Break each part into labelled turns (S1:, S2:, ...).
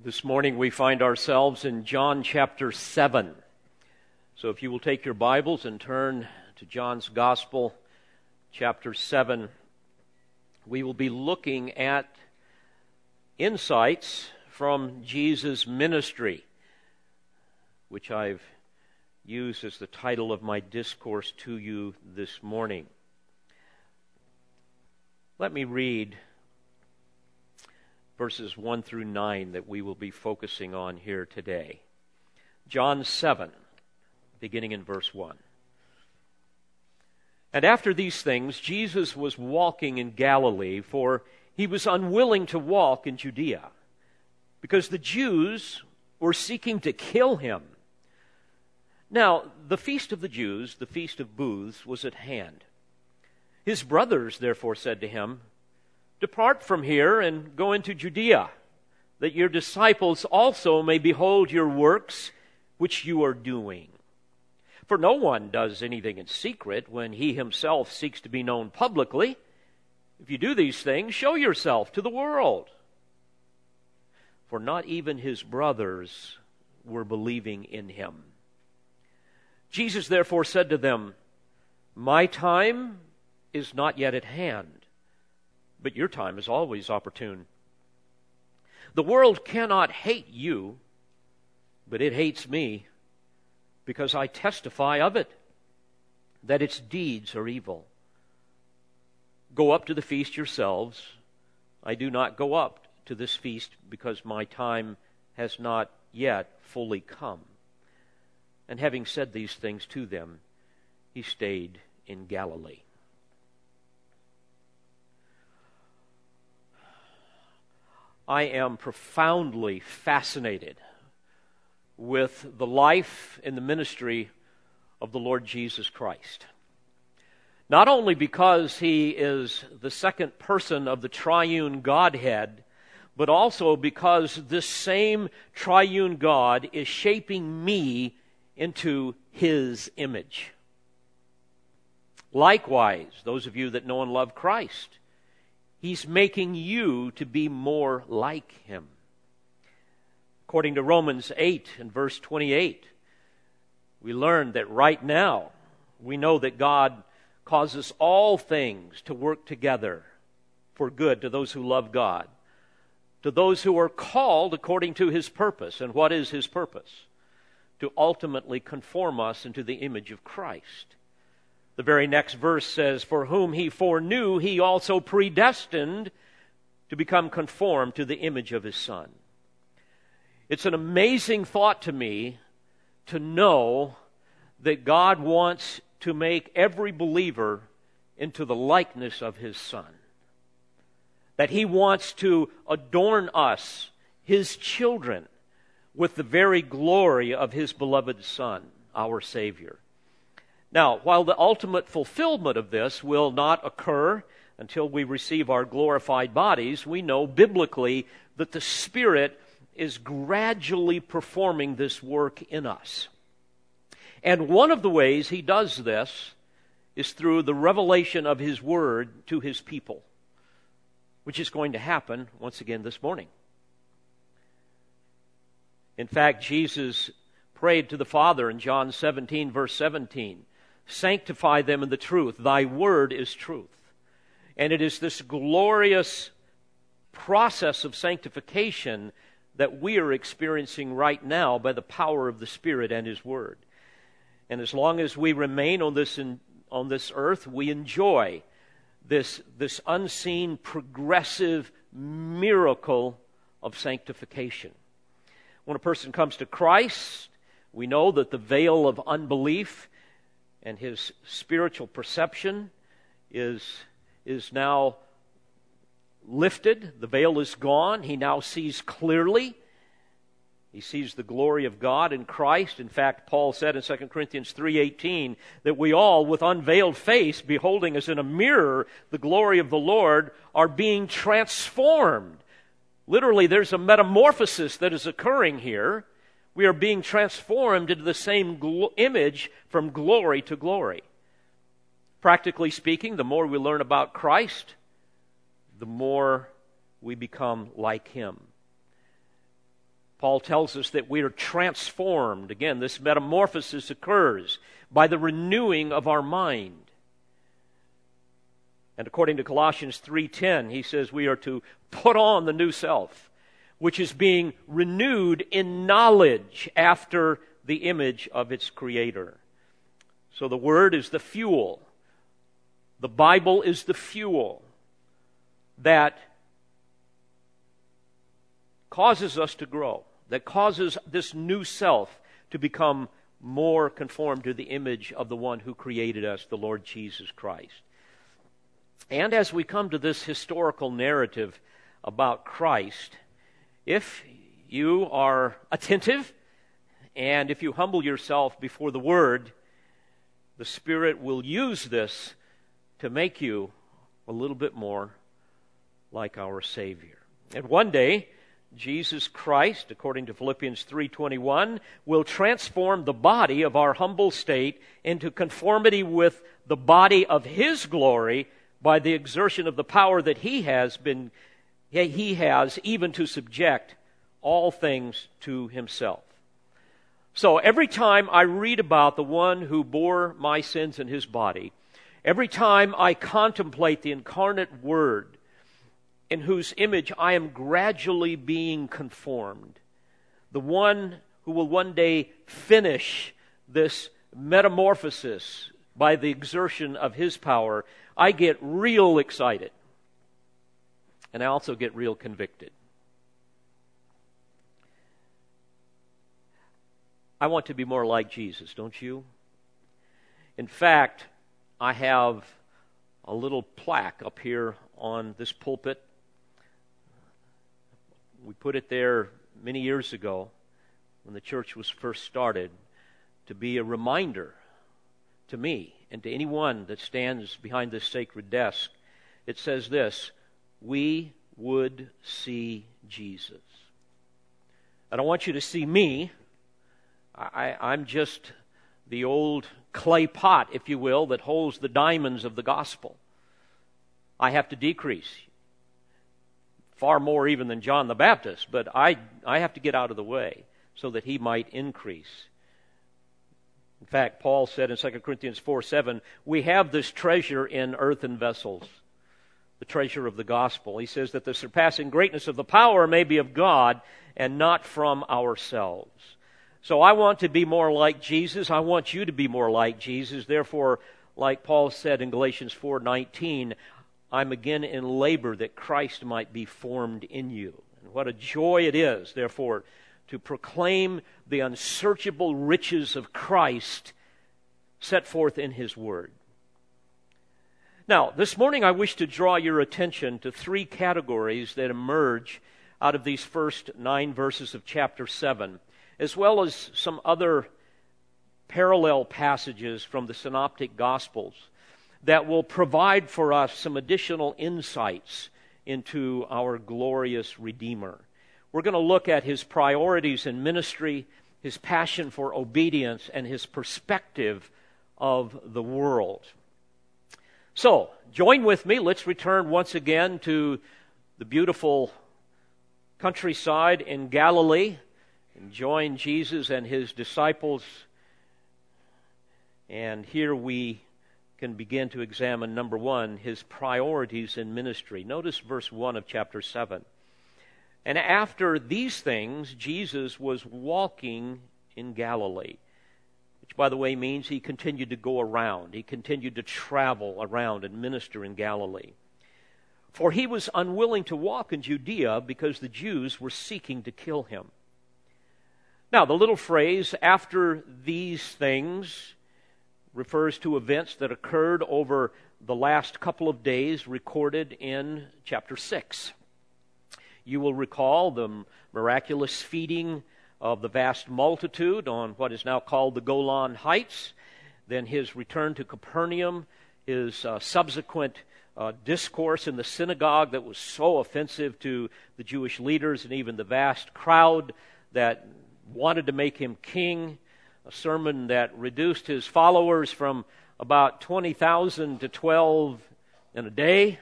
S1: This morning we find ourselves in John chapter 7. So if you will take your Bibles and turn to John's Gospel, chapter 7, we will be looking at insights from Jesus' ministry, which I've used as the title of my discourse to you this morning. Let me read verses 1 through 9 that we will be focusing on here today. John 7, beginning in verse 1. And after these things, Jesus was walking in Galilee, for he was unwilling to walk in Judea, because the Jews were seeking to kill him. Now, the feast of the Jews, the feast of booths, was at hand. His brothers therefore said to him, Depart from here and go into Judea, that your disciples also may behold your works which you are doing. For no one does anything in secret when he himself seeks to be known publicly. If you do these things, show yourself to the world. For not even his brothers were believing in him. Jesus therefore said to them, My time is not yet at hand but your time is always opportune. The world cannot hate you, but it hates me because I testify of it that its deeds are evil. Go up to the feast yourselves. I do not go up to this feast because my time has not yet fully come. And having said these things to them, he stayed in Galilee. I am profoundly fascinated with the life and the ministry of the Lord Jesus Christ. Not only because he is the second person of the triune Godhead, but also because this same triune God is shaping me into his image. Likewise, those of you that know and love Christ, He's making you to be more like him. According to Romans 8 and verse 28, we learn that right now we know that God causes all things to work together for good to those who love God, to those who are called according to his purpose. And what is his purpose? To ultimately conform us into the image of Christ. The very next verse says, For whom he foreknew, he also predestined to become conformed to the image of his Son. It's an amazing thought to me to know that God wants to make every believer into the likeness of his Son. That he wants to adorn us, his children, with the very glory of his beloved Son, our Savior. Now, while the ultimate fulfillment of this will not occur until we receive our glorified bodies, we know biblically that the Spirit is gradually performing this work in us. And one of the ways He does this is through the revelation of His Word to His people, which is going to happen once again this morning. In fact, Jesus prayed to the Father in John 17, verse 17 Sanctify them in the truth. Thy word is truth. And it is this glorious process of sanctification that we are experiencing right now by the power of the Spirit and His Word. And as long as we remain on this, in, on this earth, we enjoy this, this unseen progressive miracle of sanctification. When a person comes to Christ, we know that the veil of unbelief and his spiritual perception is, is now lifted. The veil is gone. He now sees clearly. He sees the glory of God in Christ. In fact, Paul said in 2 Corinthians 3:18 that we all with unveiled face beholding as in a mirror the glory of the Lord are being transformed. Literally there's a metamorphosis that is occurring here we are being transformed into the same gl- image from glory to glory. Practically speaking, the more we learn about Christ, the more we become like Him. Paul tells us that we are transformed. Again, this metamorphosis occurs by the renewing of our mind. And according to Colossians 3:10, he says we are to put on the new self, which is being renewed in knowledge after the image of its creator. So the word is the fuel. The Bible is the fuel that causes us to grow, that causes this new self to become more conformed to the image of the one who created us, the Lord Jesus Christ. And as we come to this historical narrative about Christ, if you are attentive and if you humble yourself before the Word, the Spirit will use this to make you a little bit more like our Savior. And one day, Jesus Christ, according to Philippians 3:21, will transform the body of our humble state into conformity with the body of his glory by the exertion of the power that he has been he has even to subject all things to himself. So every time I read about the one who bore my sins in his body, every time I contemplate the incarnate word in whose image I am gradually being conformed, the one who will one day finish this metamorphosis by the exertion of his power, I get real excited. And I also get real convicted. I want to be more like Jesus, don't you? In fact, I have a little plaque up here on this pulpit. We put it there many years ago when the church was first started to be a reminder to me and to anyone that stands behind this sacred desk, it says this We would see Jesus. I don't want you to see me. I, I'm just the old clay pot, if you will, that holds the diamonds of the gospel. I have to decrease far more even than John the Baptist, but I, I have to get out of the way so that he might increase. In fact, Paul said in 2 Corinthians 4 7, we have this treasure in earthen vessels, the treasure of the gospel. He says that the surpassing greatness of the power may be of God and not from ourselves. So I want to be more like Jesus. I want you to be more like Jesus. Therefore, like Paul said in Galatians 4:19, I'm again in labor that Christ might be formed in you. And what a joy it is, therefore, to proclaim the unsearchable riches of Christ set forth in His Word. Now, this morning I wish to draw your attention to three categories that emerge out of these first nine verses of chapter 7, as well as some other parallel passages from the Synoptic Gospels that will provide for us some additional insights into our glorious Redeemer. We're going to look at his priorities in ministry, his passion for obedience, and his perspective of the world. So, join with me. Let's return once again to the beautiful countryside in Galilee and join Jesus and his disciples. And here we can begin to examine, number one, his priorities in ministry. Notice verse 1 of chapter 7. And after these things, Jesus was walking in Galilee, which, by the way, means he continued to go around. He continued to travel around and minister in Galilee. For he was unwilling to walk in Judea because the Jews were seeking to kill him. Now, the little phrase, after these things, refers to events that occurred over the last couple of days recorded in chapter 6. You will recall the miraculous feeding of the vast multitude on what is now called the Golan Heights, then his return to Capernaum, his uh, subsequent uh, discourse in the synagogue that was so offensive to the Jewish leaders and even the vast crowd that wanted to make him king, a sermon that reduced his followers from about 20,000 to 12 in a day.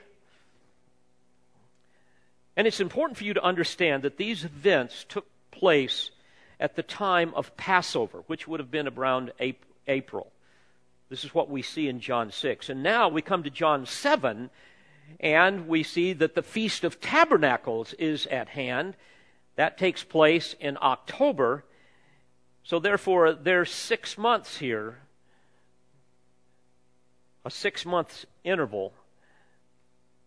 S1: And it's important for you to understand that these events took place at the time of Passover, which would have been around April. This is what we see in John 6. And now we come to John 7, and we see that the Feast of Tabernacles is at hand. That takes place in October. So, therefore, there's six months here, a six month interval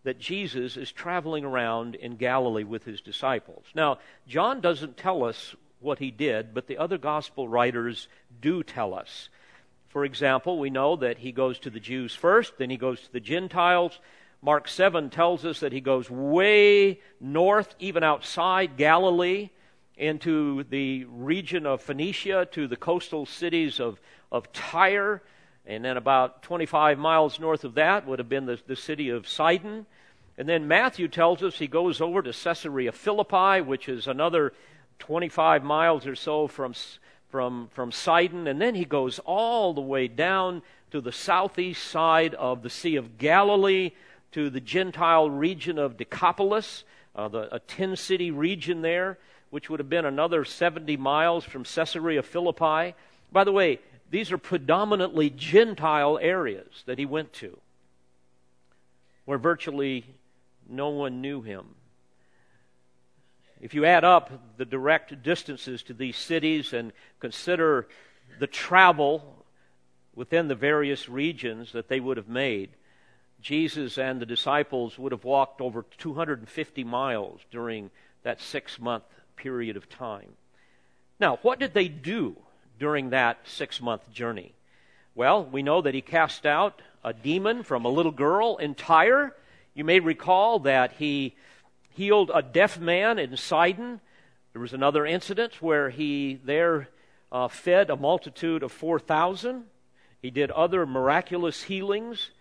S1: that Jesus is traveling around in Galilee with his disciples. Now, John doesn't tell us what he did, but the other gospel writers do tell us. For example, we know that he goes to the Jews first, then he goes to the Gentiles. Mark 7 tells us that he goes way north, even outside Galilee, into the region of Phoenicia, to the coastal cities of, of Tyre and then about 25 miles north of that would have been the, the city of Sidon. And then Matthew tells us he goes over to Caesarea Philippi, which is another 25 miles or so from, from, from Sidon. And then he goes all the way down to the southeast side of the Sea of Galilee, to the Gentile region of Decapolis, uh, the, a 10 city region there, which would have been another 70 miles from Caesarea Philippi. By the way, these are predominantly Gentile areas that he went to, where virtually no one knew him. If you add up the direct distances to these cities and consider the travel within the various regions that they would have made, Jesus and the disciples would have walked over 250 miles during that six month period of time. Now, what did they do during that six month journey? Well, we know that he cast out a demon from a little girl in Tyre. You may recall that he healed a deaf man in Sidon. There was another incident where he there uh, fed a multitude of 4,000. He did other miraculous healings.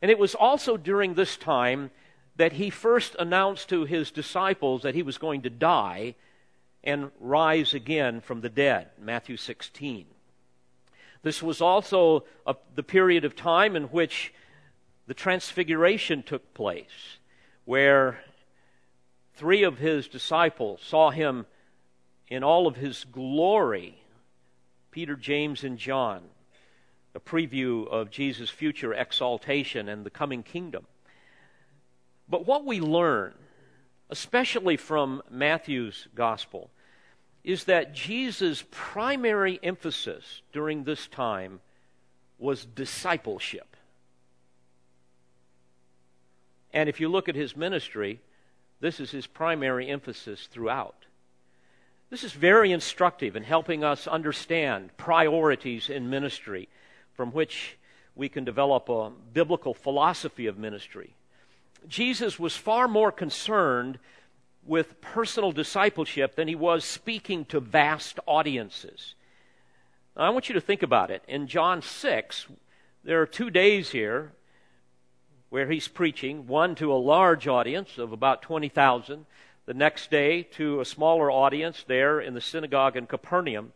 S1: And it was also during this time that he first announced to his disciples that he was going to die and rise again from the dead. Matthew 16. This was also a, the period of time in which the transfiguration took place, where three of his disciples saw him in all of his glory Peter, James, and John, a preview of Jesus' future exaltation and the coming kingdom. But what we learn especially from Matthew's gospel, is that Jesus' primary emphasis during this time was discipleship. And if you look at his ministry, this is his primary emphasis throughout. This is very instructive in helping us understand priorities in ministry from which we can develop a biblical philosophy of ministry. Jesus was far more concerned with personal discipleship than he was speaking to vast audiences. Now, I want you to think about it. In John 6, there are two days here where he's preaching one to a large audience of about 20,000, the next day to a smaller audience there in the synagogue in Capernaum.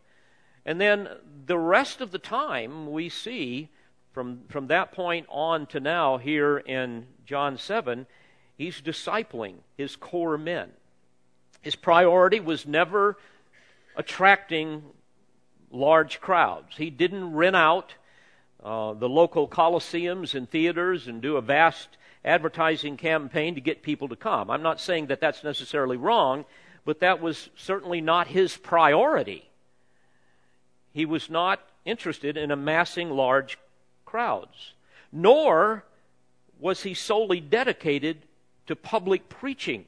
S1: And then the rest of the time we see from, from that point on to now, here in John 7, he's discipling his core men. His priority was never attracting large crowds. He didn't rent out uh, the local coliseums and theaters and do a vast advertising campaign to get people to come. I'm not saying that that's necessarily wrong, but that was certainly not his priority. He was not interested in amassing large crowds, nor was he solely dedicated to public preaching,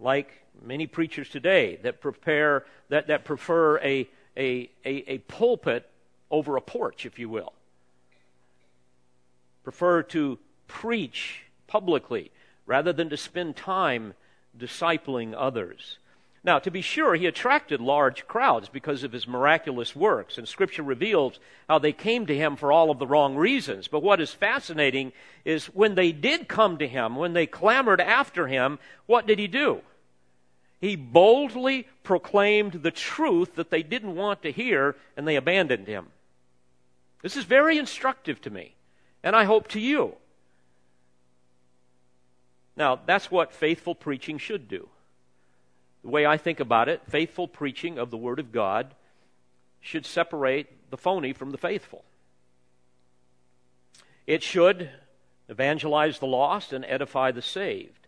S1: like many preachers today that prepare that, that prefer a, a, a, a pulpit over a porch, if you will. Prefer to preach publicly rather than to spend time discipling others. Now, to be sure, he attracted large crowds because of his miraculous works, and Scripture reveals how they came to him for all of the wrong reasons. But what is fascinating is when they did come to him, when they clamored after him, what did he do? He boldly proclaimed the truth that they didn't want to hear, and they abandoned him. This is very instructive to me, and I hope to you. Now, that's what faithful preaching should do. The way I think about it, faithful preaching of the Word of God should separate the phony from the faithful. It should evangelize the lost and edify the saved.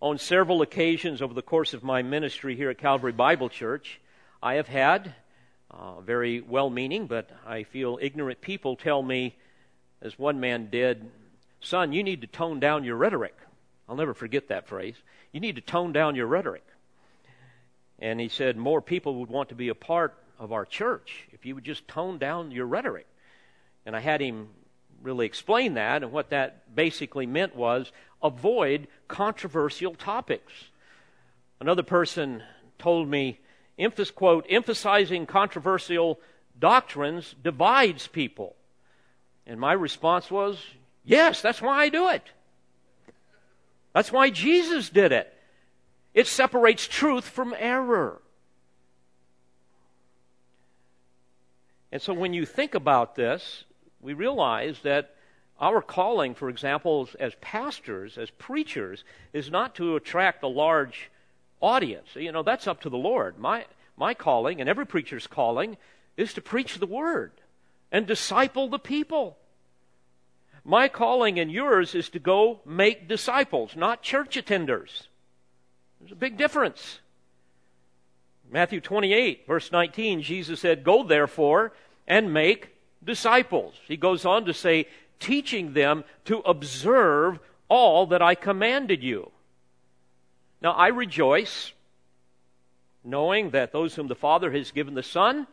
S1: On several occasions over the course of my ministry here at Calvary Bible Church, I have had uh, very well meaning, but I feel ignorant people tell me, as one man did, Son, you need to tone down your rhetoric. I'll never forget that phrase. You need to tone down your rhetoric. And he said, More people would want to be a part of our church if you would just tone down your rhetoric. And I had him really explain that, and what that basically meant was avoid controversial topics. Another person told me, emphasis, quote, emphasizing controversial doctrines divides people. And my response was, yes, that's why I do it. That's why Jesus did it. It separates truth from error. And so when you think about this, we realize that our calling, for example, as pastors, as preachers, is not to attract a large audience. You know, that's up to the Lord. My, my calling, and every preacher's calling, is to preach the Word and disciple the people. My calling and yours is to go make disciples, not church attenders. There's a big difference. Matthew 28, verse 19, Jesus said, Go therefore and make disciples. He goes on to say, teaching them to observe all that I commanded you. Now I rejoice knowing that those whom the Father has given the Son,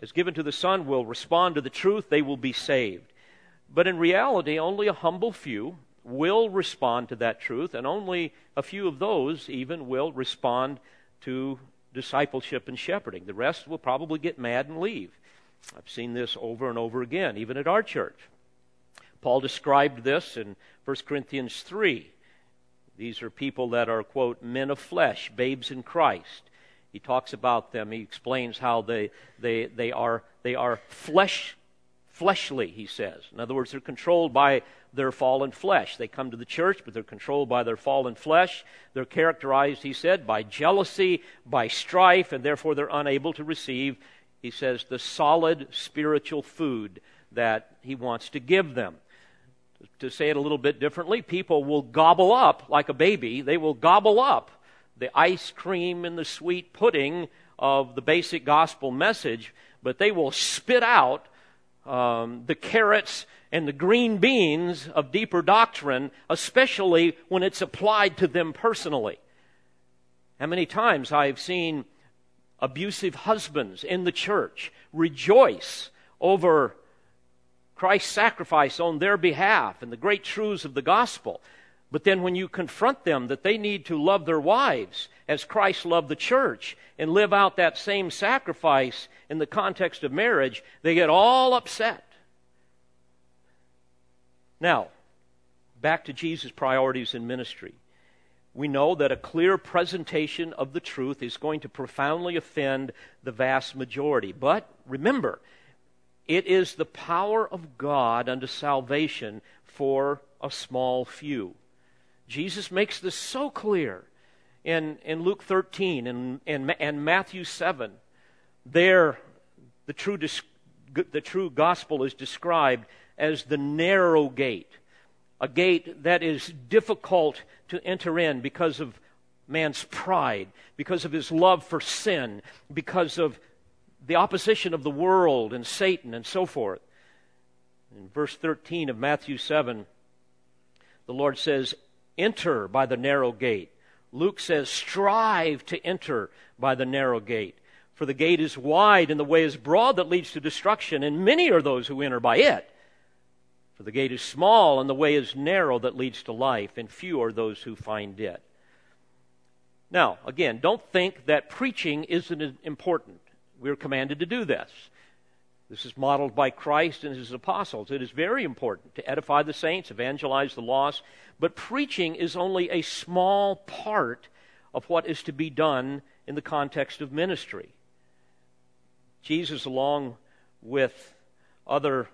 S1: has given to the Son, will respond to the truth, they will be saved. But in reality, only a humble few will respond to that truth, and only a few of those even will respond to discipleship and shepherding. The rest will probably get mad and leave. I've seen this over and over again, even at our church. Paul described this in 1 Corinthians 3. These are people that are, quote, men of flesh, babes in Christ. He talks about them. He explains how they, they, they, are, they are flesh, fleshly, he says. In other words, they're controlled by their fallen flesh. They come to the church, but they're controlled by their fallen flesh. They're characterized, he said, by jealousy, by strife, and therefore they're unable to receive he says, the solid spiritual food that he wants to give them. To say it a little bit differently, people will gobble up like a baby, they will gobble up the ice cream and the sweet pudding of the basic gospel message, but they will spit out um, the carrots and the green beans of deeper doctrine, especially when it's applied to them personally. How many times I've seen abusive husbands in the church rejoice over Christ's sacrifice on their behalf and the great truths of the gospel. But then when you confront them that they need to love their wives as Christ loved the church and live out that same sacrifice in the context of marriage, they get all upset. Now, back to Jesus' priorities in ministry we know that a clear presentation of the truth is going to profoundly offend the vast majority. But remember, it is the power of God unto salvation for a small few. Jesus makes this so clear in, in Luke 13 and, and, and Matthew 7. There, the true, the true gospel is described as the narrow gate a gate that is difficult to enter in because of man's pride, because of his love for sin, because of the opposition of the world and Satan and so forth. In verse 13 of Matthew 7, the Lord says, Enter by the narrow gate. Luke says, Strive to enter by the narrow gate. For the gate is wide and the way is broad that leads to destruction, and many are those who enter by it. For the gate is small and the way is narrow that leads to life, and few are those who find it. Now, again, don't think that preaching isn't important. We're commanded to do this. This is modeled by Christ and his apostles. It is very important to edify the saints, evangelize the lost, but preaching is only a small part of what is to be done in the context of ministry. Jesus, along with other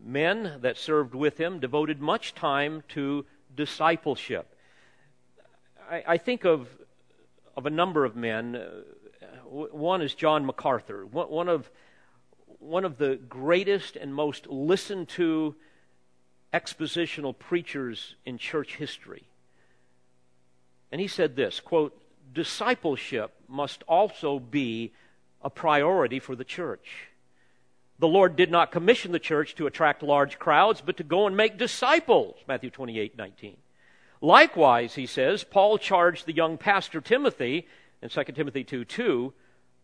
S1: men that served with him devoted much time to discipleship. I, I think of, of a number of men. Uh, One is John MacArthur, one, one, of, one of the greatest and most listened to expositional preachers in church history. And he said this quote, discipleship must also be a priority for the church. The Lord did not commission the church to attract large crowds, but to go and make disciples. Matthew 28 19. Likewise, he says, Paul charged the young pastor Timothy in 2 Timothy 2 2,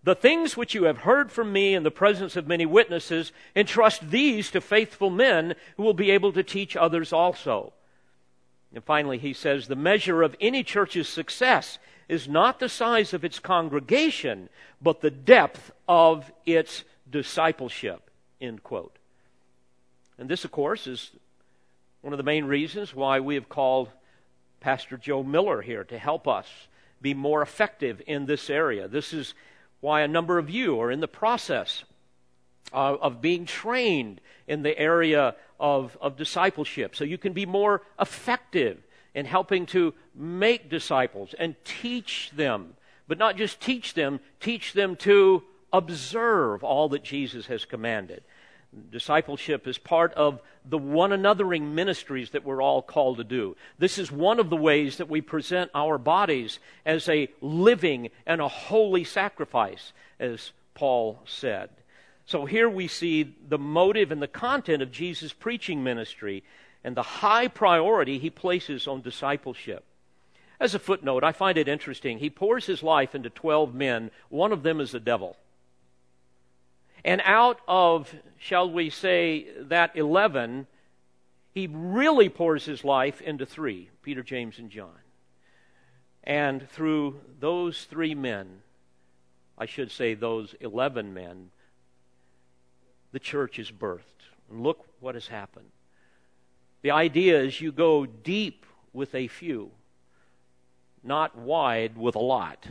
S1: the things which you have heard from me in the presence of many witnesses, entrust these to faithful men who will be able to teach others also. And finally, he says, the measure of any church's success is not the size of its congregation, but the depth of its discipleship. End quote. And this, of course, is one of the main reasons why we have called Pastor Joe Miller here to help us be more effective in this area. This is why a number of you are in the process of, of being trained in the area of, of discipleship so you can be more effective in helping to make disciples and teach them. But not just teach them, teach them to observe all that Jesus has commanded. Discipleship is part of the one anothering ministries that we're all called to do. This is one of the ways that we present our bodies as a living and a holy sacrifice, as Paul said. So here we see the motive and the content of Jesus' preaching ministry and the high priority he places on discipleship. As a footnote, I find it interesting. He pours his life into 12 men, one of them is the devil. And out of, shall we say, that 11, he really pours his life into three Peter, James, and John. And through those three men, I should say those 11 men, the church is birthed. And look what has happened. The idea is you go deep with a few, not wide with a lot,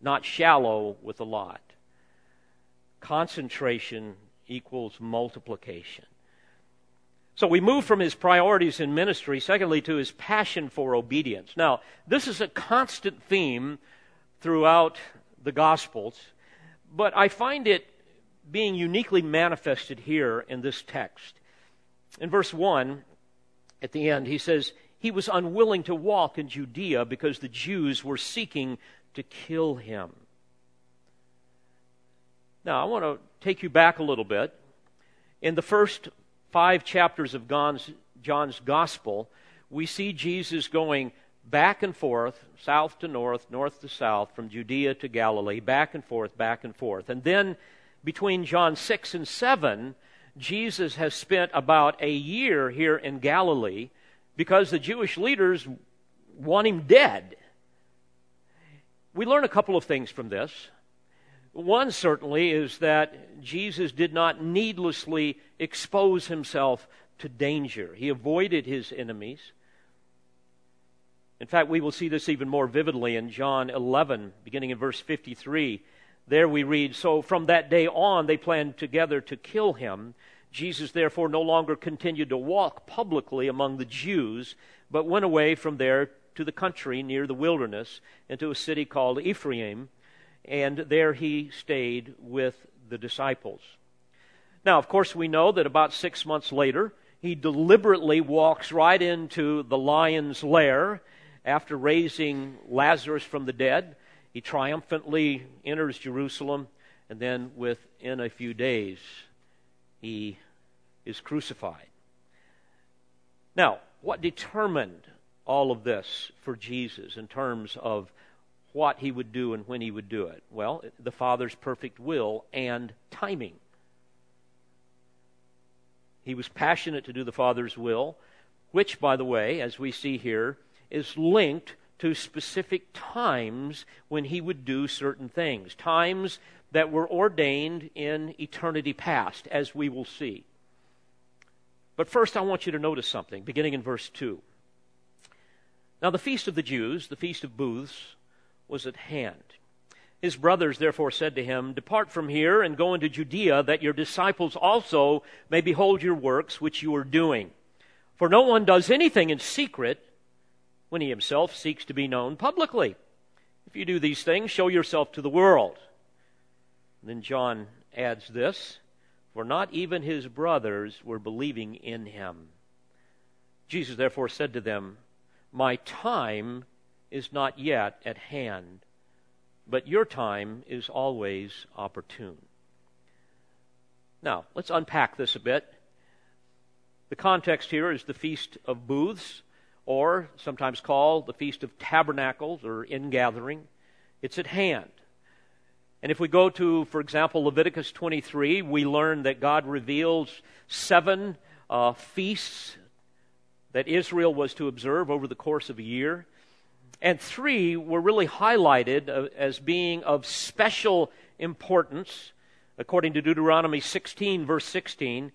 S1: not shallow with a lot. Concentration equals multiplication. So we move from his priorities in ministry, secondly, to his passion for obedience. Now, this is a constant theme throughout the Gospels, but I find it being uniquely manifested here in this text. In verse 1, at the end, he says, He was unwilling to walk in Judea because the Jews were seeking to kill him. Now, I want to take you back a little bit. In the first five chapters of John's, John's Gospel, we see Jesus going back and forth, south to north, north to south, from Judea to Galilee, back and forth, back and forth. And then between John 6 and 7, Jesus has spent about a year here in Galilee because the Jewish leaders want him dead. We learn a couple of things from this. One certainly is that Jesus did not needlessly expose himself to danger. He avoided his enemies. In fact, we will see this even more vividly in John 11, beginning in verse 53. There we read So from that day on, they planned together to kill him. Jesus, therefore, no longer continued to walk publicly among the Jews, but went away from there to the country near the wilderness, into a city called Ephraim, and there he stayed with the disciples. Now, of course, we know that about six months later, he deliberately walks right into the lion's lair after raising Lazarus from the dead. He triumphantly enters Jerusalem, and then within a few days, he is crucified. Now, what determined all of this for Jesus in terms of what he would do and when he would do it? Well, the Father's perfect will and timing. He was passionate to do the Father's will, which, by the way, as we see here, is linked to specific times when he would do certain things. Times that were ordained in eternity past, as we will see. But first, I want you to notice something, beginning in verse 2. Now, the feast of the Jews, the feast of booths, was at hand. His brothers therefore said to him, Depart from here and go into Judea, that your disciples also may behold your works which you are doing. For no one does anything in secret when he himself seeks to be known publicly. If you do these things, show yourself to the world. And then John adds this For not even his brothers were believing in him. Jesus therefore said to them, My time is not yet at hand, but your time is always opportune. Now, let's unpack this a bit. The context here is the Feast of Booths, or sometimes called the Feast of Tabernacles or Ingathering. It's at hand. And if we go to, for example, Leviticus 23, we learn that God reveals seven uh, feasts that Israel was to observe over the course of a year. And three were really highlighted uh, as being of special importance. According to Deuteronomy 16, verse 16,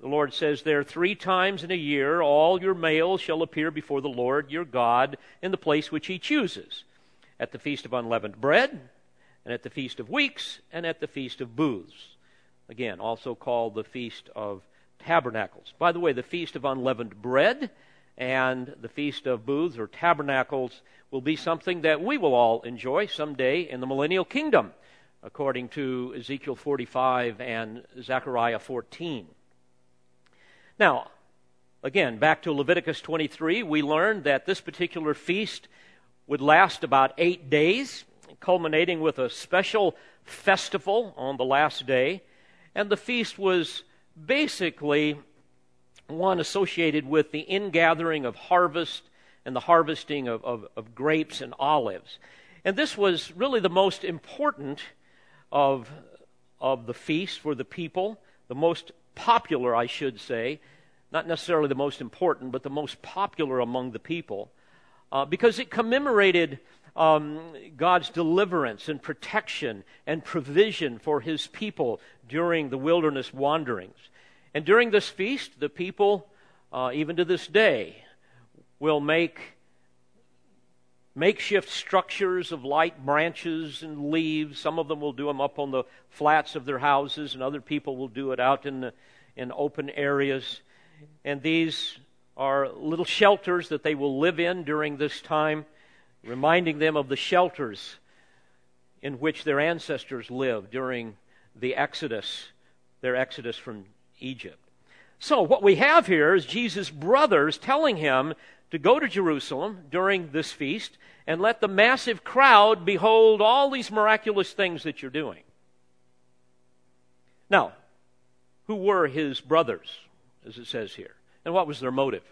S1: the Lord says there, three times in a year all your males shall appear before the Lord your God in the place which he chooses at the feast of unleavened bread, and at the feast of weeks, and at the feast of booths. Again, also called the feast of tabernacles. By the way, the feast of unleavened bread and the feast of booths or tabernacles will be something that we will all enjoy someday in the millennial kingdom, according to Ezekiel 45 and Zechariah 14. Now, again, back to Leviticus 23, we learned that this particular feast would last about eight days, culminating with a special festival on the last day. And the feast was basically one associated with the ingathering of harvest and the harvesting of, of, of, grapes and olives. And this was really the most important of, of the feast for the people, the most popular, I should say, not necessarily the most important, but the most popular among the people, uh, because it commemorated um, God's deliverance and protection and provision for his people during the wilderness wanderings. And during this feast, the people, uh, even to this day, will make makeshift structures of light branches and leaves. Some of them will do them up on the flats of their houses, and other people will do it out in, the, in open areas. And these are little shelters that they will live in during this time, reminding them of the shelters in which their ancestors lived during the Exodus, their Exodus from Egypt. So, what we have here is Jesus' brothers telling him to go to Jerusalem during this feast and let the massive crowd behold all these miraculous things that you're doing. Now, who were his brothers? as it says here. And what was their motive?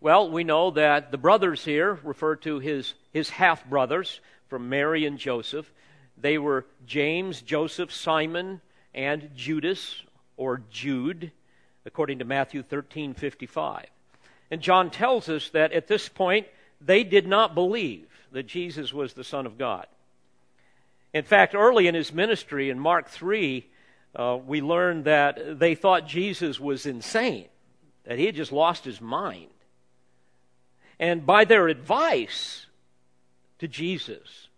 S1: Well, we know that the brothers here refer to his, his half brothers from Mary and Joseph. They were James, Joseph, Simon, and Judas, or Jude, according to Matthew 13 55. And John tells us that at this point, they did not believe that Jesus was the Son of God. In fact, early in his ministry, in Mark 3, uh, we learn that they thought Jesus was insane, that he had just lost his mind. And by their advice to Jesus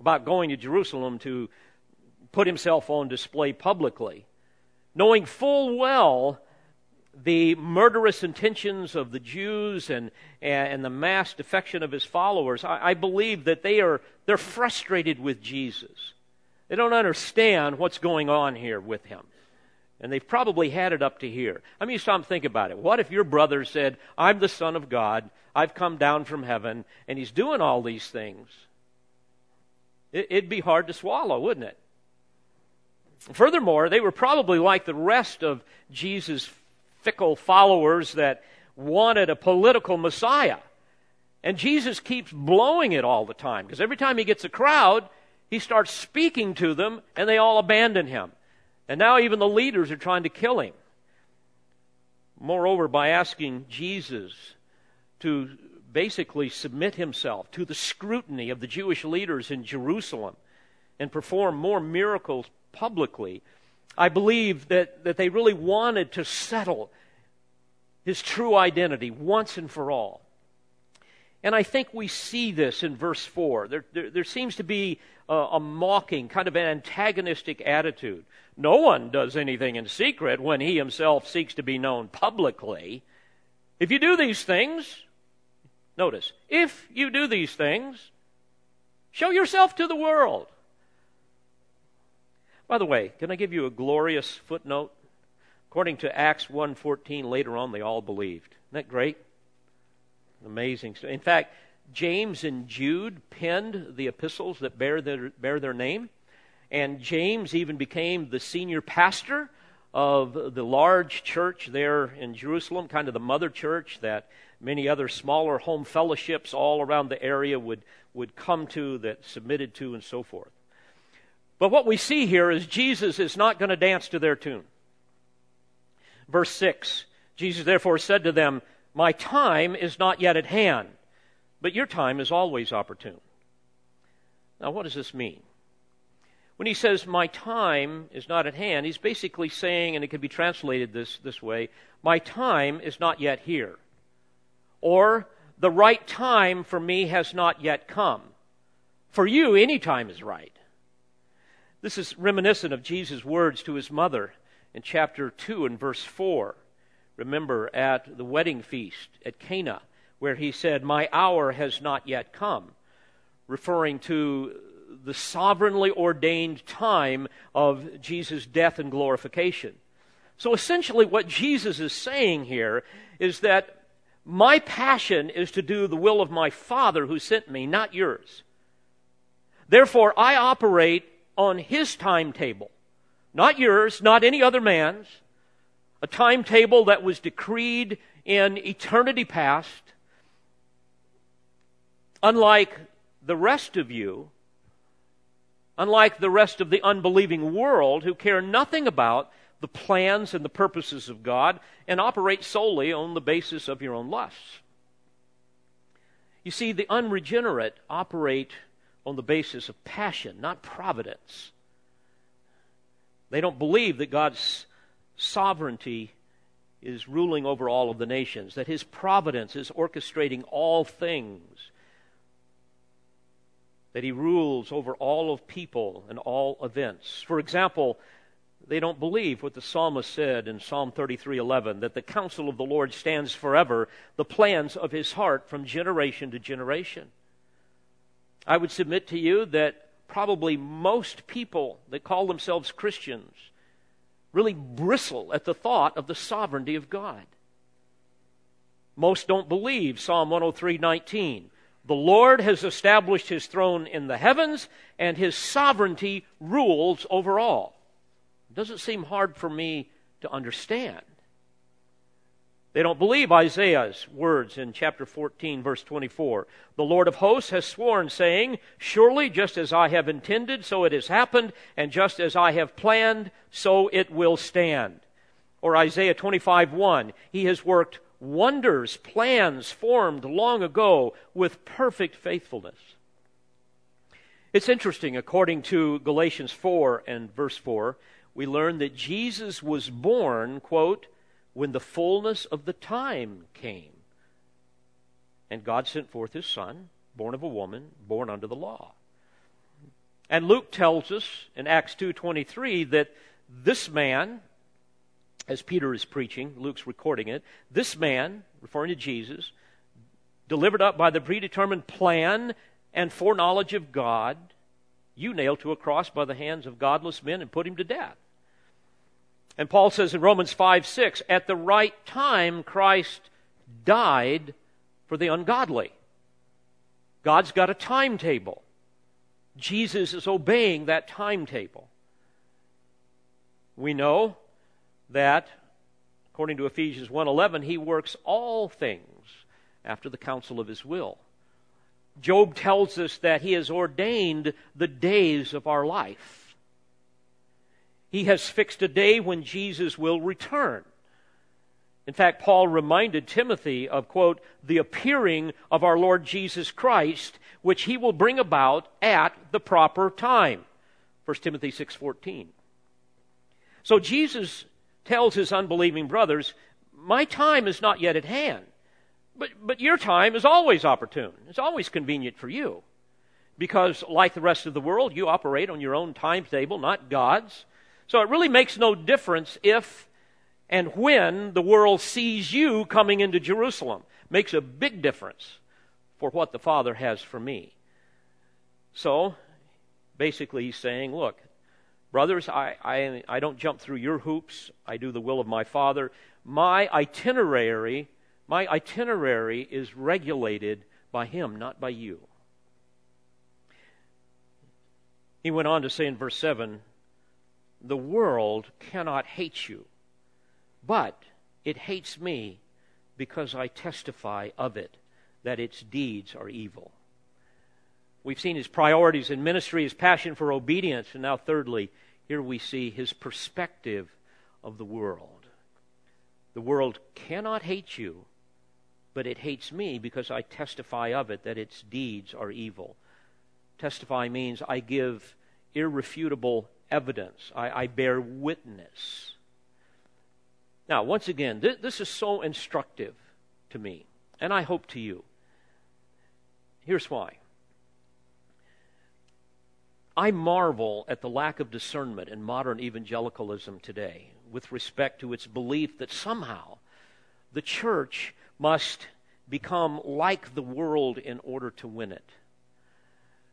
S1: about going to Jerusalem to put himself on display publicly, knowing full well the murderous intentions of the Jews and, and the mass defection of his followers, I, I believe that they are they're frustrated with Jesus. They don't understand what's going on here with him. And they've probably had it up to here. I mean, stop and think about it. What if your brother said, I'm the Son of God, I've come down from heaven, and he's doing all these things? It'd be hard to swallow, wouldn't it? Furthermore, they were probably like the rest of Jesus' fickle followers that wanted a political Messiah. And Jesus keeps blowing it all the time because every time he gets a crowd, he starts speaking to them, and they all abandon him. And now even the leaders are trying to kill him. Moreover, by asking Jesus to basically submit himself to the scrutiny of the Jewish leaders in Jerusalem and perform more miracles publicly, I believe that, that they really wanted to settle his true identity once and for all. And I think we see this in verse 4. There, there, there seems to be a, a, mocking, kind of an antagonistic attitude. No one does anything in secret when he himself seeks to be known publicly. If you do these things, Notice, if you do these things, show yourself to the world. By the way, can I give you a glorious footnote? According to Acts 1:14 later on they all believed. Isn't that great? Amazing. In fact, James and Jude penned the epistles that bear their, bear their name. And James even became the senior pastor of the large church there in Jerusalem, kind of the mother church that many other smaller home fellowships all around the area would, would come to, that submitted to, and so forth. But what we see here is Jesus is not going to dance to their tune. Verse 6 Jesus therefore said to them, My time is not yet at hand but your time is always opportune. Now, what does this mean? When he says, My time is not at hand, he's basically saying, and it can be translated this, this way, My time is not yet here. Or, the right time for me has not yet come. For you, any time is right. This is reminiscent of Jesus' words to his mother in chapter 2 and verse 4. Remember, at the wedding feast at Cana, where he said, My hour has not yet come, referring to the sovereignly ordained time of Jesus' death and glorification. So essentially, what Jesus is saying here is that my passion is to do the will of my Father who sent me, not yours. Therefore, I operate on his timetable, not yours, not any other man's, a timetable that was decreed in eternity past. Unlike the rest of you, unlike the rest of the unbelieving world who care nothing about the plans and the purposes of God and operate solely on the basis of your own lusts. You see, the unregenerate operate on the basis of passion, not providence. They don't believe that God's sovereignty is ruling over all of the nations, that His providence is orchestrating all things that he rules over all of people and all events. For example, they don't believe what the psalmist said in Psalm 33:11 that the counsel of the Lord stands forever, the plans of his heart from generation to generation. I would submit to you that probably most people that call themselves Christians really bristle at the thought of the sovereignty of God. Most don't believe Psalm 103:19 the Lord has established his throne in the heavens, and his sovereignty rules over all. It doesn't seem hard for me to understand. They don't believe Isaiah's words in chapter 14, verse 24. The Lord of hosts has sworn, saying, Surely just as I have intended, so it has happened, and just as I have planned, so it will stand. Or Isaiah 25, 1. He has worked wonders, plans formed long ago with perfect faithfulness. It's interesting, according to Galatians 4 and verse 4, we learn that Jesus was born, quote, when the fullness of the time came. And God sent forth his son, born of a woman, born under the law. And Luke tells us in Acts 2:23 that this man, as Peter is preaching, Luke's recording it, this man, referring to Jesus, delivered up by the predetermined plan and foreknowledge of God, you nailed to a cross by the hands of godless men and put him to death. And Paul says in Romans 5 6, at the right time, Christ died for the ungodly. God's got a timetable. Jesus is obeying that timetable. We know that according to Ephesians 1:11 he works all things after the counsel of his will. Job tells us that he has ordained the days of our life. He has fixed a day when Jesus will return. In fact, Paul reminded Timothy of, quote, the appearing of our Lord Jesus Christ, which he will bring about at the proper time. 1 Timothy 6:14. So Jesus tells his unbelieving brothers, My time is not yet at hand. But, but your time is always opportune. It's always convenient for you. Because, like the rest of the world, you operate on your own timetable, not God's. So it really makes no difference if and when the world sees you coming into Jerusalem. Makes a big difference for what the Father has for me. So, basically, he's saying, look, brothers, I, I, I don't jump through your hoops. I do the will of my Father. My itinerary, my itinerary is regulated by him, not by you. He went on to say in verse 7 the world cannot hate you, but it hates me because I testify of it that its deeds are evil. We've seen his priorities in ministry, his passion for obedience, and now, thirdly, here we see his perspective of the world. The world cannot hate you, but it hates me because I testify of it that its deeds are evil. Testify means I give irrefutable evidence, I, I bear witness. Now, once again, th- this is so instructive to me, and I hope to you. Here's why. I marvel at the lack of discernment in modern evangelicalism today with respect to its belief that somehow the church must become like the world in order to win it.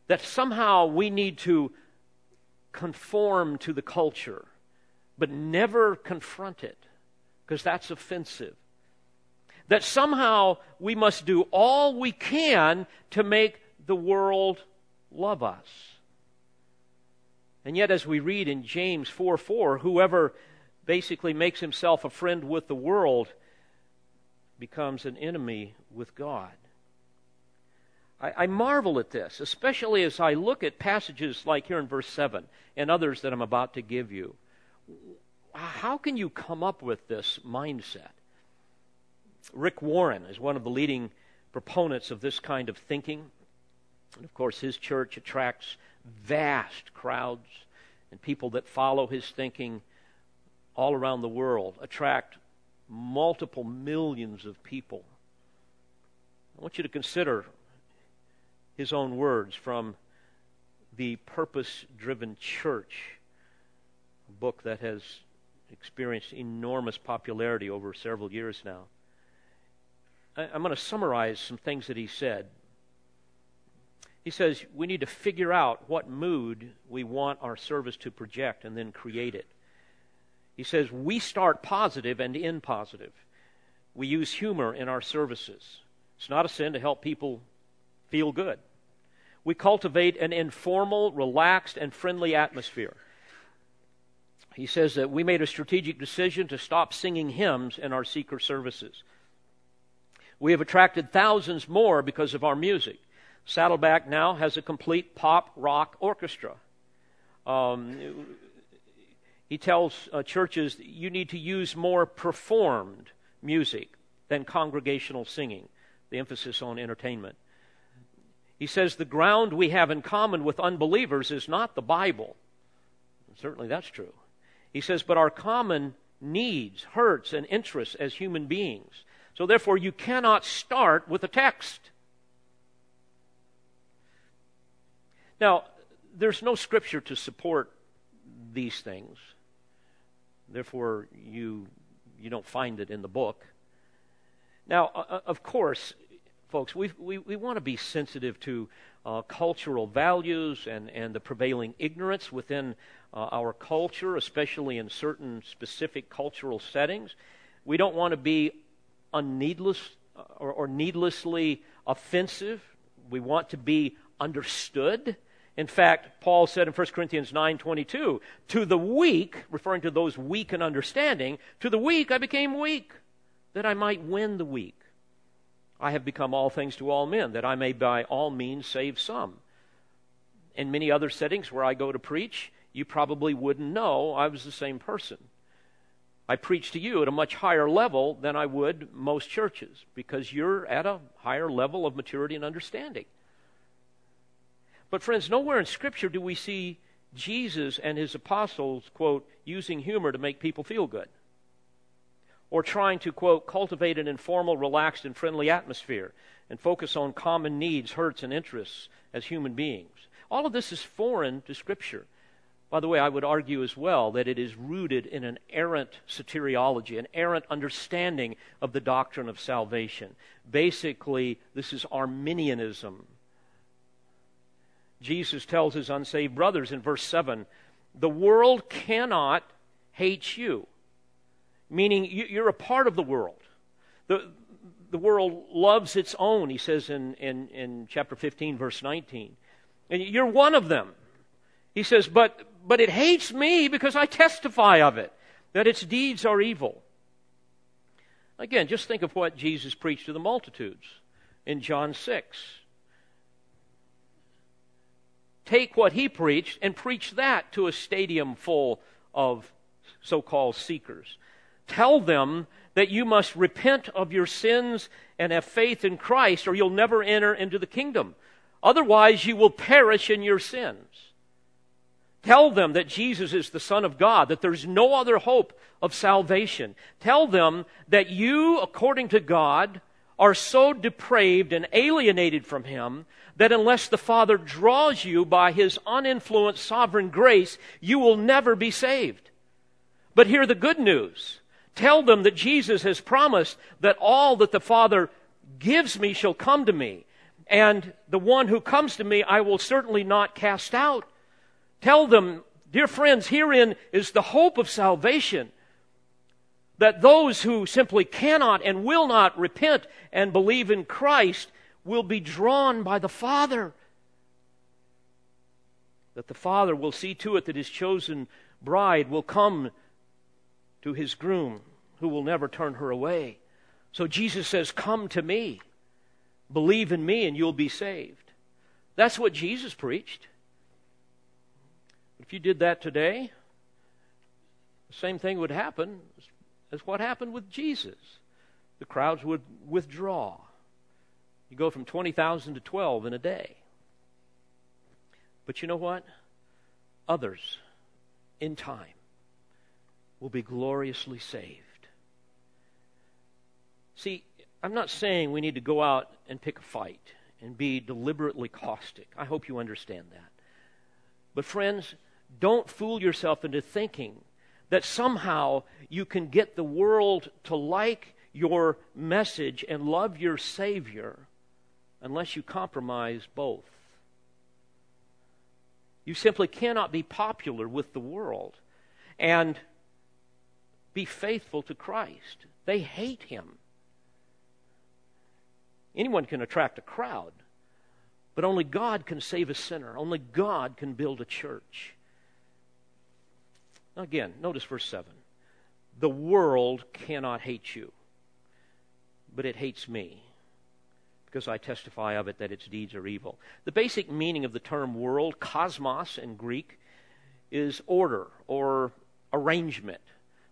S1: That somehow we need to conform to the culture, but never confront it, because that's offensive. That somehow we must do all we can to make the world love us. And yet, as we read in James 4 4, whoever basically makes himself a friend with the world becomes an enemy with God. I, I, marvel at this, especially as I look at passages like here in verse 7 and others that I'm about to give you. How can you come up with this mindset? Rick Warren is one of the leading proponents of this kind of thinking. And of course, his church attracts vast crowds and people that follow his thinking all around the world, attract multiple millions of people. I want you to consider his own words from The Purpose Driven Church, a book that has experienced enormous popularity over several years now. I'm going to summarize some things that he said. He says we need to figure out what mood we want our service to project and then create it. He says we start positive and end positive. We use humor in our services. It's not a sin to help people feel good we cultivate an informal, relaxed, and friendly atmosphere. He says that we made a strategic decision to stop singing hymns in our seeker services. We have attracted thousands more because of our music. Saddleback now has a complete pop rock orchestra. Um, he tells uh, churches you need to use more performed music than congregational singing, the emphasis on entertainment. He says the ground we have in common with unbelievers is not the Bible. Certainly that's true. He says, but our common needs, hurts, and interests as human beings. So therefore, you cannot start with a text. Now, there's no scripture to support these things. Therefore, you, you don't find it in the book. Now, uh, of course, folks, we, we, we want to be sensitive to uh, cultural values and, and the prevailing ignorance within uh, our culture, especially in certain specific cultural settings. We don't want to be unneedless uh, or, or needlessly offensive. We want to be understood. In fact, Paul said in 1 Corinthians 9:22, "To the weak, referring to those weak in understanding, to the weak I became weak, that I might win the weak." I have become all things to all men, that I may by all means save some. In many other settings where I go to preach, you probably wouldn't know I was the same person. I preach to you at a much higher level than I would most churches because you're at a higher level of maturity and understanding. But, friends, nowhere in Scripture do we see Jesus and his apostles, quote, using humor to make people feel good or trying to, quote, cultivate an informal, relaxed, and friendly atmosphere and focus on common needs, hurts, and interests as human beings. All of this is foreign to Scripture. By the way, I would argue as well that it is rooted in an errant soteriology, an errant understanding of the doctrine of salvation. Basically, this is Arminianism. Jesus tells his unsaved brothers in verse 7 the world cannot hate you, meaning you're a part of the world. The, the world loves its own, he says in, in, in chapter 15, verse 19. And you're one of them. He says, but, but it hates me because I testify of it, that its deeds are evil. Again, just think of what Jesus preached to the multitudes in John 6. Take what he preached and preach that to a stadium full of so called seekers. Tell them that you must repent of your sins and have faith in Christ, or you'll never enter into the kingdom. Otherwise, you will perish in your sins. Tell them that Jesus is the Son of God, that there's no other hope of salvation. Tell them that you, according to God, are so depraved and alienated from Him that unless the Father draws you by His uninfluenced sovereign grace, you will never be saved. But hear the good news. Tell them that Jesus has promised that all that the Father gives me shall come to me, and the one who comes to me I will certainly not cast out. Tell them, dear friends, herein is the hope of salvation. That those who simply cannot and will not repent and believe in Christ will be drawn by the Father. That the Father will see to it that his chosen bride will come to his groom, who will never turn her away. So Jesus says, Come to me, believe in me, and you'll be saved. That's what Jesus preached. If you did that today, the same thing would happen as what happened with Jesus. The crowds would withdraw. You go from 20,000 to 12 in a day. But you know what? Others, in time, will be gloriously saved. See, I'm not saying we need to go out and pick a fight and be deliberately caustic. I hope you understand that. But, friends, don't fool yourself into thinking that somehow you can get the world to like your message and love your Savior unless you compromise both. You simply cannot be popular with the world and be faithful to Christ. They hate him. Anyone can attract a crowd, but only God can save a sinner. Only God can build a church. Again, notice verse 7. The world cannot hate you, but it hates me because I testify of it that its deeds are evil. The basic meaning of the term world, cosmos in Greek, is order or arrangement,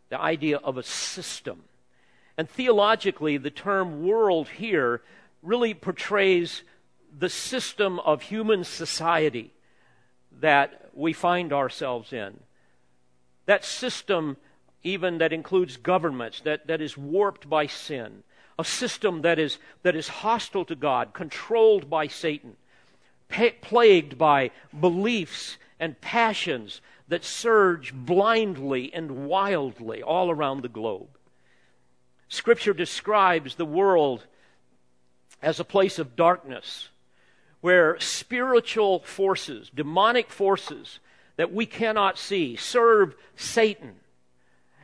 S1: the idea of a system. And theologically, the term world here really portrays the system of human society that we find ourselves in. That system, even that includes governments, that, that is warped by sin. A system that is, that is hostile to God, controlled by Satan, pa- plagued by beliefs and passions that surge blindly and wildly all around the globe. Scripture describes the world as a place of darkness where spiritual forces, demonic forces, that we cannot see serve Satan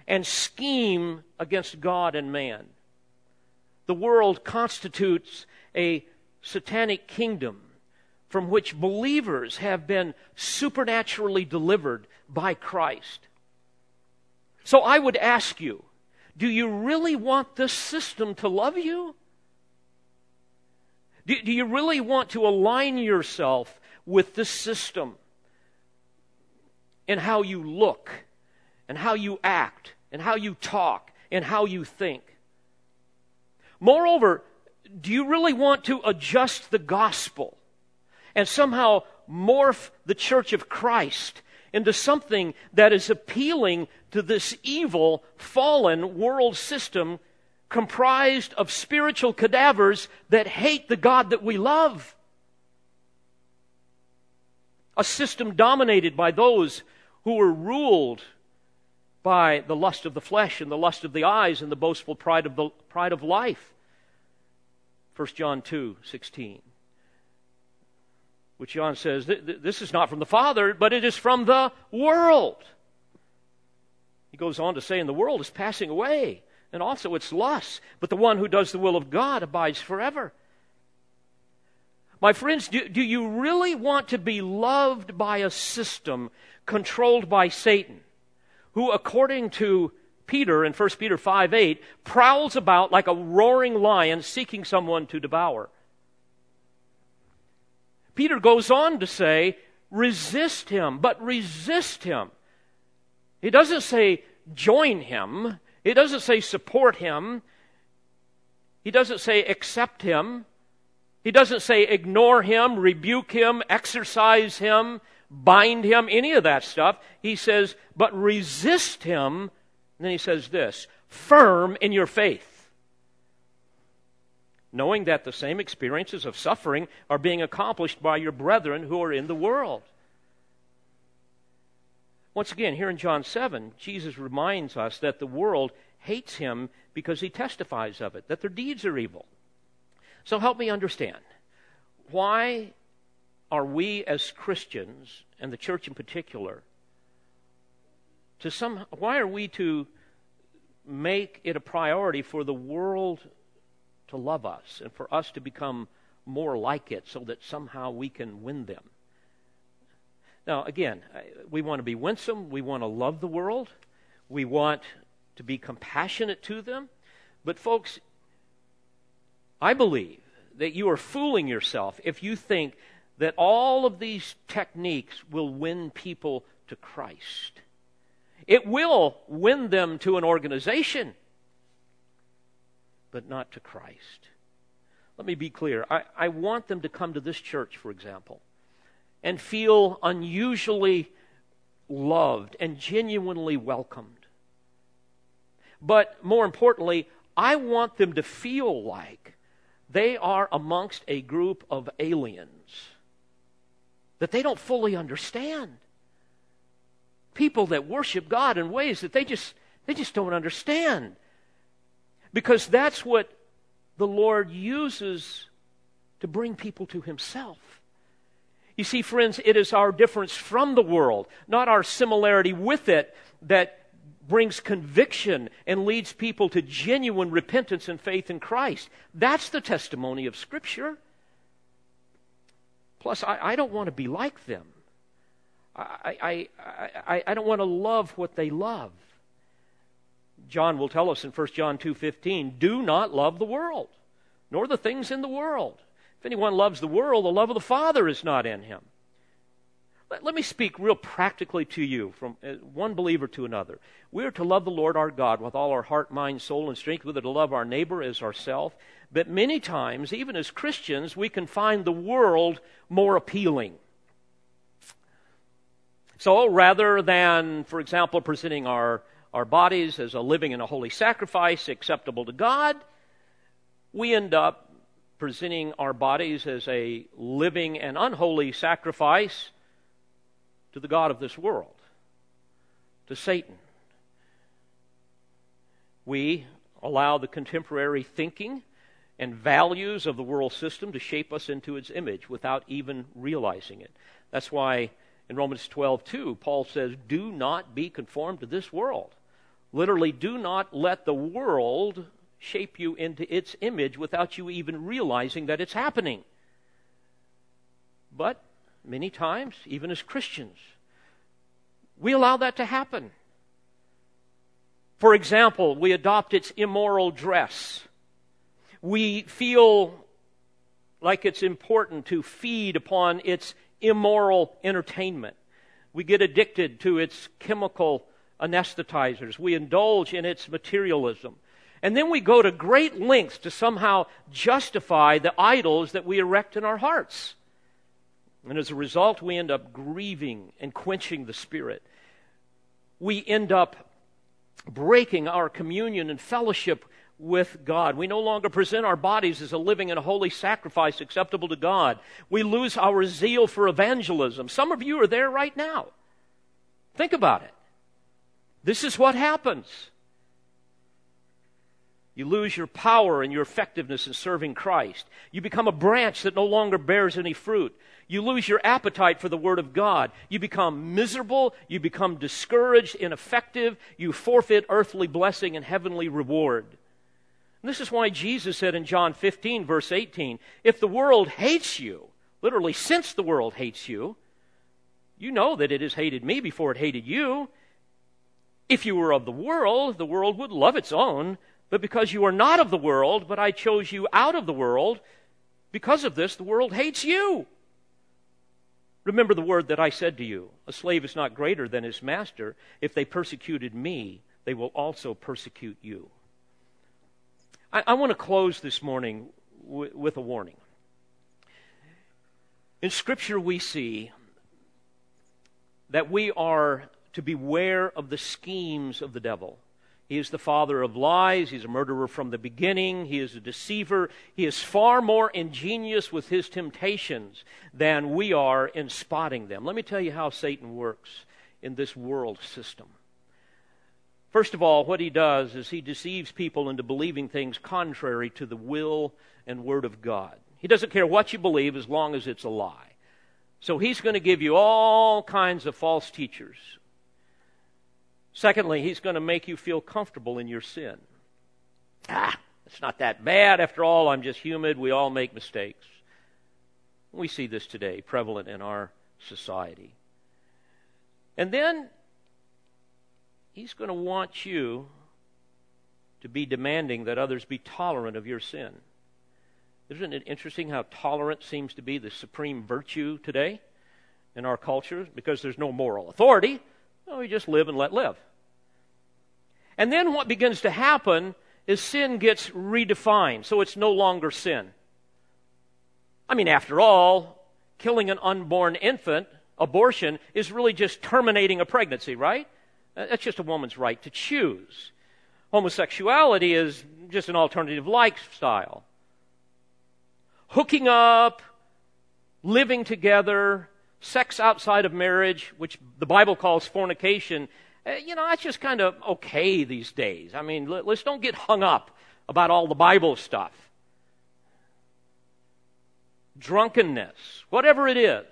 S1: and scheme against God and man. The world constitutes a satanic kingdom from which believers have been supernaturally delivered by Christ. So I would ask you, do you really want this system to love you? Do, do you really want to align yourself with this system? in how you look, and how you act, and how you talk, and how you think. Moreover, do you really want to adjust the gospel and somehow morph the church of Christ into something that is appealing to this evil, fallen world system comprised of spiritual cadavers that hate the God that we love? A system dominated by those who were ruled by the lust of the flesh and the lust of the eyes and the boastful pride of, the, pride of life. 1 John 2 16. Which John says, This is not from the Father, but it is from the world. He goes on to say, And the world is passing away, and also its lusts, but the one who does the will of God abides forever. My friends, do, do you really want to be loved by a system controlled by Satan, who, according to Peter in 1 Peter 5 8, prowls about like a roaring lion seeking someone to devour? Peter goes on to say, resist him, but resist him. He doesn't say join him. He doesn't say support him. He doesn't say accept him. He doesn't say ignore him, rebuke him, exercise him, bind him, any of that stuff. He says, but resist him. And then he says this firm in your faith, knowing that the same experiences of suffering are being accomplished by your brethren who are in the world. Once again, here in John 7, Jesus reminds us that the world hates him because he testifies of it, that their deeds are evil. So help me understand. Why are we as Christians, and the church in particular, to some why are we to make it a priority for the world to love us and for us to become more like it so that somehow we can win them? Now, again, we want to be winsome. We want to love the world. We want to be compassionate to them. But, folks, I believe that you are fooling yourself if you think that all of these techniques will win people to Christ. It will win them to an organization, but not to Christ. Let me be clear. I, I want them to come to this church, for example, and feel unusually loved and genuinely welcomed. But more importantly, I want them to feel like they are amongst a group of aliens that they don't fully understand. People that worship God in ways that they just they just don't understand. Because that's what the Lord uses to bring people to himself. You see, friends, it is our difference from the world, not our similarity with it, that brings conviction and leads people to genuine repentance and faith in Christ. That's the testimony of Scripture. Plus, I, I don't want to be like them. I, I, I, I don't want to love what they love. John will tell us in 1 John 2:15, "Do not love the world, nor the things in the world. If anyone loves the world, the love of the Father is not in him." Let, let me speak real practically to you from uh, one believer to another. We are to love the Lord our God with all our heart, mind, soul, and strength. We're to love our neighbor as ourselves. But many times, even as Christians, we can find the world more appealing. So rather than, for example, presenting our, our bodies as a living and a holy sacrifice acceptable to God, we end up presenting our bodies as a living and unholy sacrifice to the God of this world, to Satan. We allow the contemporary thinking and values of the world system to shape us into its image without even realizing it. That's why in Romans 12, 2, Paul says, Do not be conformed to this world. Literally, do not let the world shape you into its image without you even realizing that it's happening. But many times, even as Christians, we allow that to happen. For example, we adopt its immoral dress. We feel like it's important to feed upon its immoral entertainment. We get addicted to its chemical anesthetizers. We indulge in its materialism. And then we go to great lengths to somehow justify the idols that we erect in our hearts. And as a result, we end up grieving and quenching the Spirit. We end up breaking our communion and fellowship with God. We no longer present our bodies as a living and a holy sacrifice acceptable to God. We lose our zeal for evangelism. Some of you are there right now. Think about it. This is what happens. You lose your power and your effectiveness in serving Christ. You become a branch that no longer bears any fruit. You lose your appetite for the Word of God. You become miserable. You become discouraged, ineffective. You forfeit earthly blessing and heavenly reward. And this is why Jesus said in John 15, verse 18, If the world hates you, literally, since the world hates you, you know that it has hated me before it hated you. If you were of the world, the world would love its own. But because you are not of the world, but I chose you out of the world, because of this, the world hates you. Remember the word that I said to you A slave is not greater than his master. If they persecuted me, they will also persecute you. I, I want to close this morning w- with a warning. In Scripture, we see that we are to beware of the schemes of the devil. He is the father of lies. He's a murderer from the beginning. He is a deceiver. He is far more ingenious with his temptations than we are in spotting them. Let me tell you how Satan works in this world system. First of all, what he does is he deceives people into believing things contrary to the will and word of God. He doesn't care what you believe as long as it's a lie. So he's going to give you all kinds of false teachers Secondly, he's going to make you feel comfortable in your sin. Ah, it's not that bad. After all, I'm just human. We all make mistakes. We see this today prevalent in our society. And then he's going to want you to be demanding that others be tolerant of your sin. Isn't it interesting how tolerance seems to be the supreme virtue today in our culture? Because there's no moral authority. No, we just live and let live. And then what begins to happen is sin gets redefined, so it's no longer sin. I mean, after all, killing an unborn infant, abortion, is really just terminating a pregnancy, right? That's just a woman's right to choose. Homosexuality is just an alternative lifestyle. Hooking up, living together, sex outside of marriage, which the Bible calls fornication, uh, you know, that's just kind of okay these days. I mean, let's don't get hung up about all the Bible stuff. Drunkenness, whatever it is.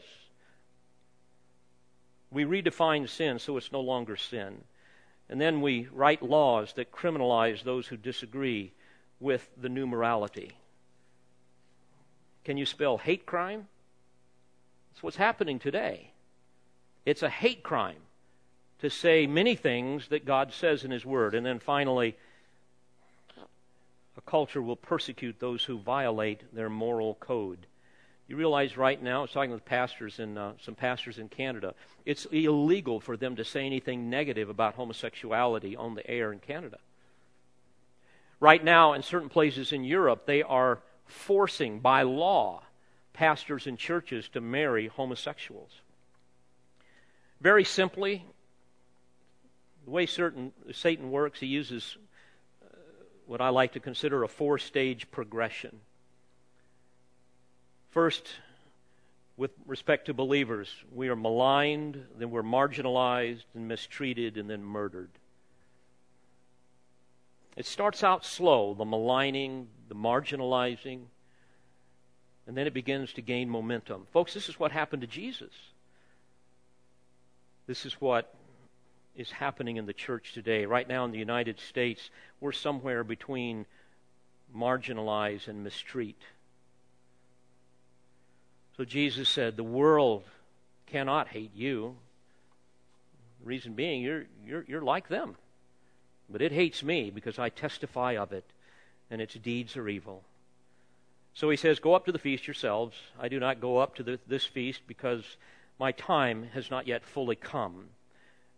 S1: We redefine sin so it's no longer sin. And then we write laws that criminalize those who disagree with the new morality. Can you spell hate crime? That's what's happening today. It's a hate crime to say many things that God says in His Word. And then finally, a culture will persecute those who violate their moral code. You realize right now, I was talking with pastors in uh, some pastors in Canada, it's illegal for them to say anything negative about homosexuality on the air in Canada. Right now, in certain places in Europe, they are forcing by law pastors and churches to marry homosexuals. Very simply, the way certain, Satan works, he uses uh, what I like to consider a four stage progression. First, with respect to believers, we are maligned, then we're marginalized and mistreated, and then murdered. It starts out slow, the maligning, the marginalizing, and then it begins to gain momentum. Folks, this is what happened to Jesus. This is what is happening in the church today. Right now in the United States, we're somewhere between marginalize and mistreat. So Jesus said, The world cannot hate you. Reason being, you're, you're, you're like them. But it hates me because I testify of it, and its deeds are evil. So he says, Go up to the feast yourselves. I do not go up to the, this feast because my time has not yet fully come.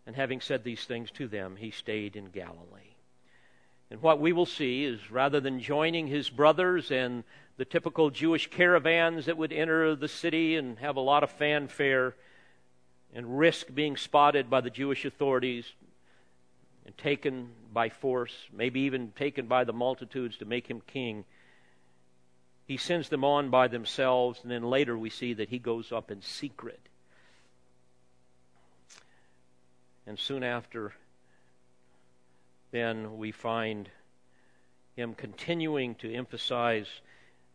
S1: And having said these things to them, he stayed in Galilee. And what we will see is rather than joining his brothers and the typical Jewish caravans that would enter the city and have a lot of fanfare and risk being spotted by the Jewish authorities and taken by force, maybe even taken by the multitudes to make him king, he sends them on by themselves, and then later we see that he goes up in secret And soon after, then we find him continuing to emphasize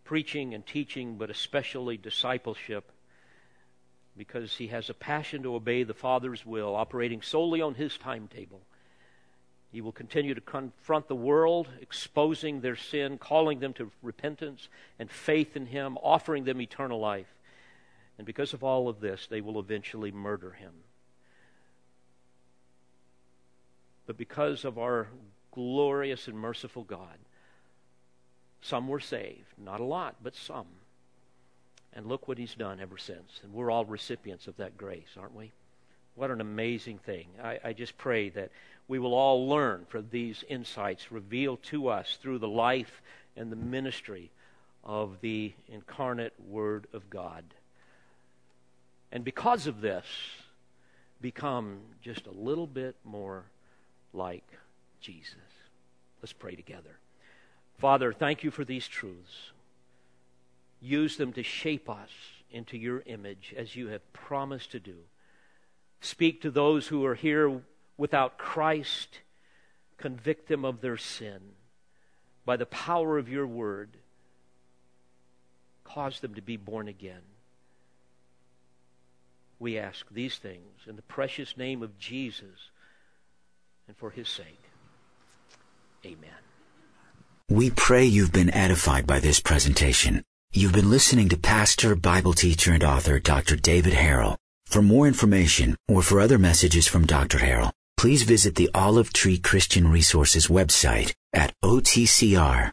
S1: preaching and teaching, but especially discipleship, because he has a passion to obey the Father's will, operating solely on his timetable. He will continue to confront the world, exposing their sin, calling them to repentance and faith in him, offering them eternal life. And because of all of this, they will eventually murder him. But because of our glorious and merciful God, some were saved. Not a lot, but some. And look what he's done ever since. And we're all recipients of that grace, aren't we? What an amazing thing. I, I, just pray that we will all learn from these insights revealed to us through the life and the ministry of the incarnate Word of God. And because of this, become just a little bit more like Jesus. Let's pray together. Father, thank you for these truths. Use them to shape us into your image as you have promised to do. Speak to those who are here without Christ. Convict them of their sin. By the power of your word, cause them to be born again. We ask these things in the precious name of Jesus and for his sake. Amen.
S2: We pray you've been edified by this presentation. You've been listening to pastor, Bible teacher, and author Dr. David Harrell. For more information or for other messages from Dr. Harrell, please visit the Olive Tree Christian Resources website at otcr.org.